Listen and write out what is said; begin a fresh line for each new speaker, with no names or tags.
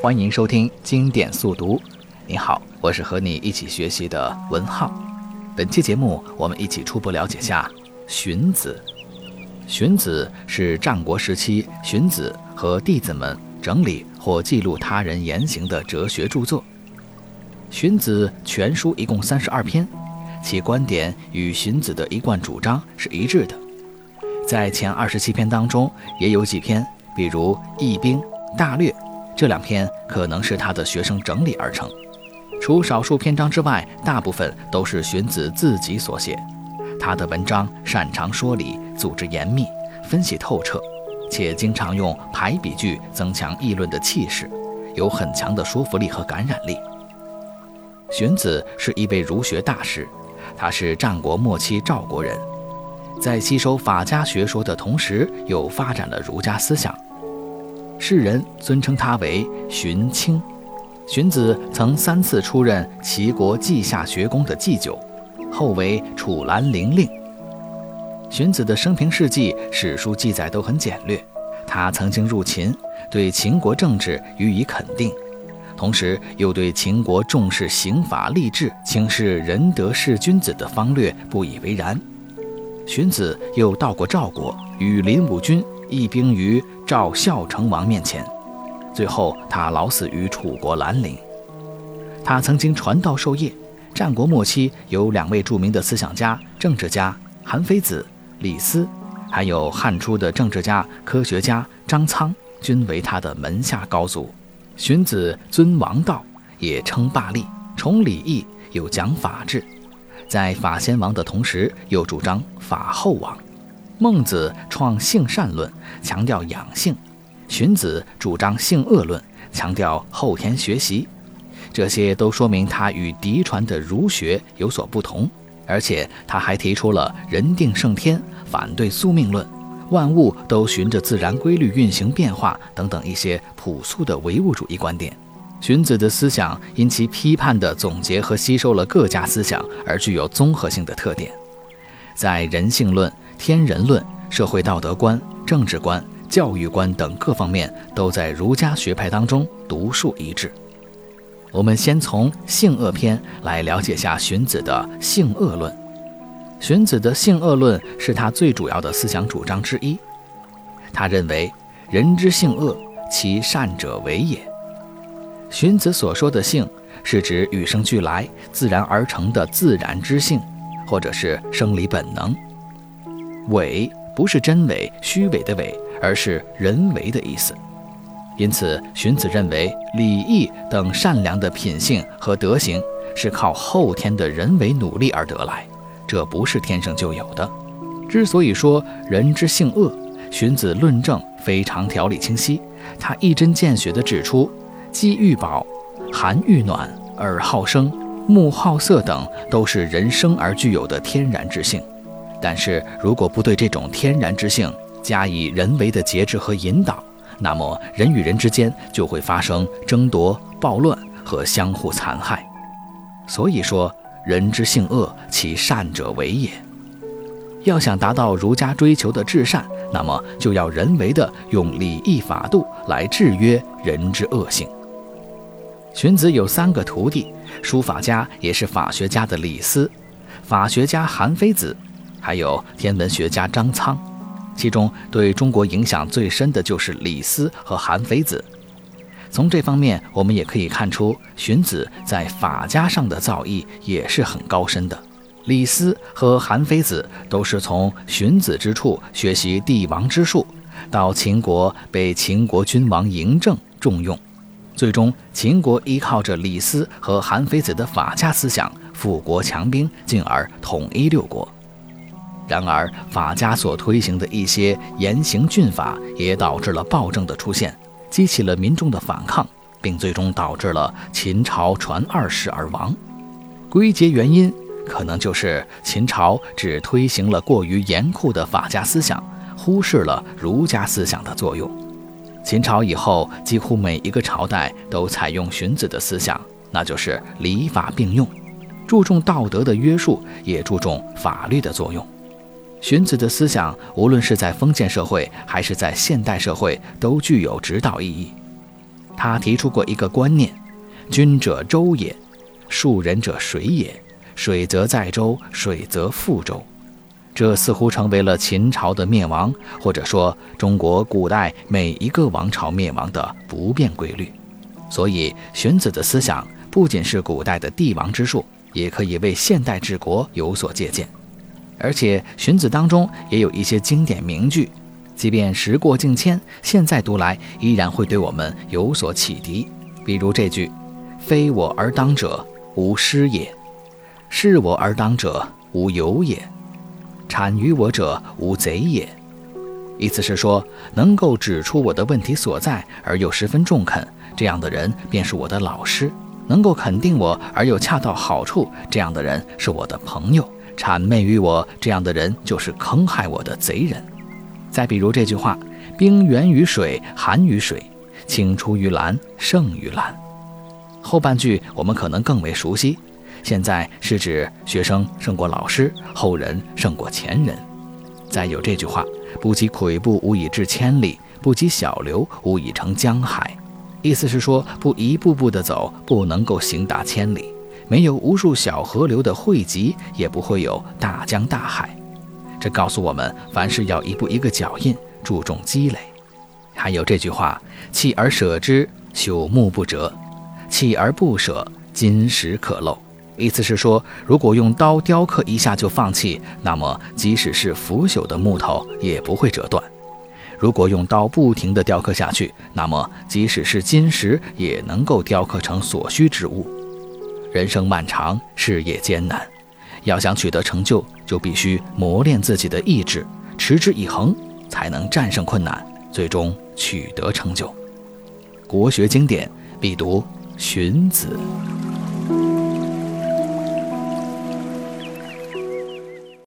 欢迎收听经典速读。你好，我是和你一起学习的文浩。本期节目，我们一起初步了解下荀子。荀子是战国时期荀子和弟子们整理或记录他人言行的哲学著作。荀子全书一共三十二篇，其观点与荀子的一贯主张是一致的。在前二十七篇当中，也有几篇，比如《易兵》《大略》这两篇，可能是他的学生整理而成。除少数篇章之外，大部分都是荀子自己所写。他的文章擅长说理，组织严密，分析透彻，且经常用排比句增强议论的气势，有很强的说服力和感染力。荀子是一位儒学大师，他是战国末期赵国人。在吸收法家学说的同时，又发展了儒家思想。世人尊称他为荀卿。荀子曾三次出任齐国稷下学宫的祭酒，后为楚兰陵令。荀子的生平事迹史书记载都很简略。他曾经入秦，对秦国政治予以肯定，同时又对秦国重视刑法吏治、轻视仁德事君子的方略不以为然。荀子又到过赵国，与林武军议兵于赵孝成王面前，最后他老死于楚国兰陵。他曾经传道授业。战国末期有两位著名的思想家、政治家韩非子、李斯，还有汉初的政治家、科学家张苍，均为他的门下高祖。荀子尊王道，也称霸利，崇礼义，又讲法治。在法先王的同时，又主张法后王。孟子创性善论，强调养性；荀子主张性恶论，强调后天学习。这些都说明他与嫡传的儒学有所不同，而且他还提出了人定胜天、反对宿命论、万物都循着自然规律运行变化等等一些朴素的唯物主义观点。荀子的思想因其批判的总结和吸收了各家思想而具有综合性的特点，在人性论、天人论、社会道德观、政治观、教育观等各方面都在儒家学派当中独树一帜。我们先从性恶篇来了解下荀子的性恶论。荀子的性恶论是他最主要的思想主张之一。他认为人之性恶，其善者为也。荀子所说的性，是指与生俱来、自然而成的自然之性，或者是生理本能。伪不是真伪、虚伪的伪，而是人为的意思。因此，荀子认为礼义等善良的品性和德行，是靠后天的人为努力而得来，这不是天生就有的。之所以说人之性恶，荀子论证非常条理清晰，他一针见血地指出。饥欲饱，寒欲暖，耳好声，目好色等，都是人生而具有的天然之性。但是如果不对这种天然之性加以人为的节制和引导，那么人与人之间就会发生争夺、暴乱和相互残害。所以说，人之性恶，其善者为也。要想达到儒家追求的至善，那么就要人为的用礼义法度来制约人之恶性。荀子有三个徒弟，书法家也是法学家的李斯，法学家韩非子，还有天文学家张苍。其中对中国影响最深的就是李斯和韩非子。从这方面，我们也可以看出荀子在法家上的造诣也是很高深的。李斯和韩非子都是从荀子之处学习帝王之术，到秦国被秦国君王嬴政重用。最终，秦国依靠着李斯和韩非子的法家思想，富国强兵，进而统一六国。然而，法家所推行的一些严刑峻法，也导致了暴政的出现，激起了民众的反抗，并最终导致了秦朝传二世而亡。归结原因，可能就是秦朝只推行了过于严酷的法家思想，忽视了儒家思想的作用。秦朝以后，几乎每一个朝代都采用荀子的思想，那就是礼法并用，注重道德的约束，也注重法律的作用。荀子的思想，无论是在封建社会还是在现代社会，都具有指导意义。他提出过一个观念：君者周也，庶人者水也。水则载舟，水则覆舟。这似乎成为了秦朝的灭亡，或者说中国古代每一个王朝灭亡的不变规律。所以，荀子的思想不仅是古代的帝王之术，也可以为现代治国有所借鉴。而且，荀子当中也有一些经典名句，即便时过境迁，现在读来依然会对我们有所启迪。比如这句：“非我而当者，吾师也。”是我而当者，无有也；谄于我者，无贼也。意思是说，能够指出我的问题所在而又十分中肯，这样的人便是我的老师；能够肯定我而又恰到好处，这样的人是我的朋友；谄媚于我，这样的人就是坑害我的贼人。再比如这句话：“冰源于水，寒于水；青出于蓝，胜于蓝。”后半句我们可能更为熟悉。现在是指学生胜过老师，后人胜过前人。再有这句话：“不积跬步，无以至千里；不积小流，无以成江海。”意思是说，不一步步地走，不能够行达千里；没有无数小河流的汇集，也不会有大江大海。这告诉我们，凡事要一步一个脚印，注重积累。还有这句话：“锲而舍之，朽木不折；锲而不舍，金石可镂。”意思是说，如果用刀雕刻一下就放弃，那么即使是腐朽的木头也不会折断；如果用刀不停地雕刻下去，那么即使是金石也能够雕刻成所需之物。人生漫长，事业艰难，要想取得成就，就必须磨练自己的意志，持之以恒，才能战胜困难，最终取得成就。国学经典必读《荀子》。